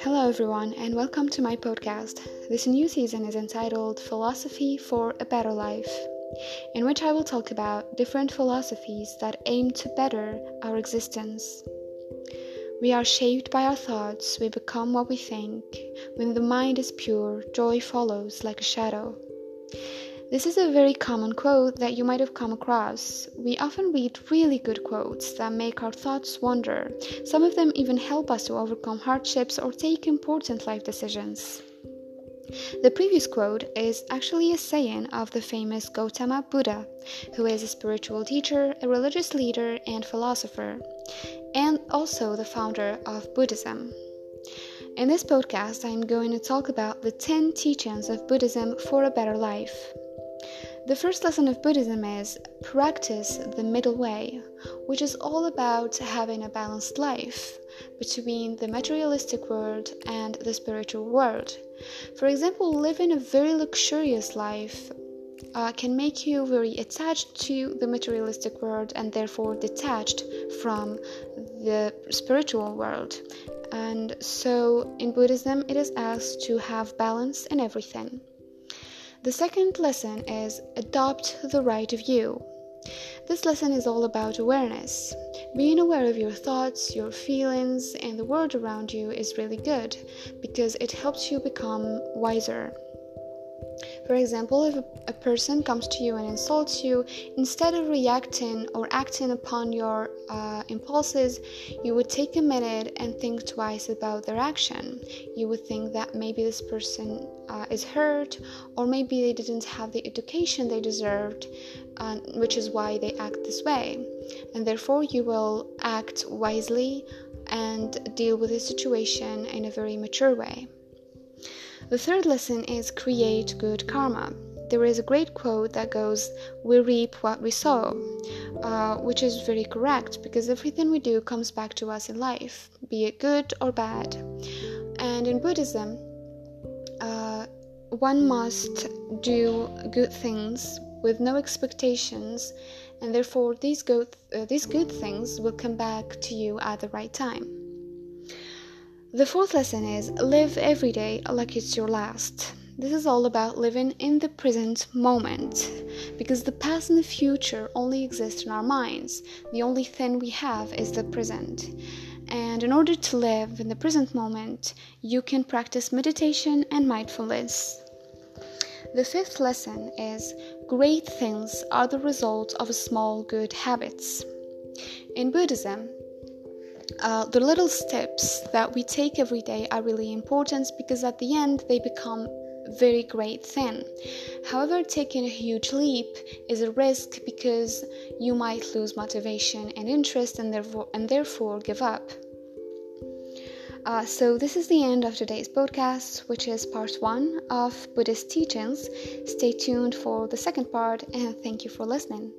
Hello, everyone, and welcome to my podcast. This new season is entitled Philosophy for a Better Life, in which I will talk about different philosophies that aim to better our existence. We are shaped by our thoughts, we become what we think. When the mind is pure, joy follows like a shadow. This is a very common quote that you might have come across. We often read really good quotes that make our thoughts wander. Some of them even help us to overcome hardships or take important life decisions. The previous quote is actually a saying of the famous Gautama Buddha, who is a spiritual teacher, a religious leader, and philosopher, and also the founder of Buddhism. In this podcast, I am going to talk about the 10 teachings of Buddhism for a better life. The first lesson of Buddhism is practice the middle way, which is all about having a balanced life between the materialistic world and the spiritual world. For example, living a very luxurious life uh, can make you very attached to the materialistic world and therefore detached from the spiritual world. And so in Buddhism, it is asked to have balance in everything. The second lesson is adopt the right view. This lesson is all about awareness. Being aware of your thoughts, your feelings, and the world around you is really good because it helps you become wiser. For example, if a, person comes to you and insults you, instead of reacting or acting upon your uh, impulses, you would take a minute and think twice about their action. You would think that maybe this person uh, is hurt, or maybe they didn't have the education they deserved, uh, which is why they act this way. And therefore, you will act wisely and deal with the situation in a very mature way. The third lesson is create good karma. There is a great quote that goes, We reap what we sow, uh, which is very correct because everything we do comes back to us in life, be it good or bad. And in Buddhism, uh, one must do good things with no expectations, and therefore these good, uh, these good things will come back to you at the right time. The fourth lesson is live every day like it's your last. This is all about living in the present moment because the past and the future only exist in our minds. The only thing we have is the present. And in order to live in the present moment, you can practice meditation and mindfulness. The fifth lesson is great things are the result of small good habits. In Buddhism, uh, the little steps that we take every day are really important because at the end they become very great thing. However, taking a huge leap is a risk because you might lose motivation and interest and therefore, and therefore give up. Uh, so, this is the end of today's podcast, which is part one of Buddhist teachings. Stay tuned for the second part, and thank you for listening.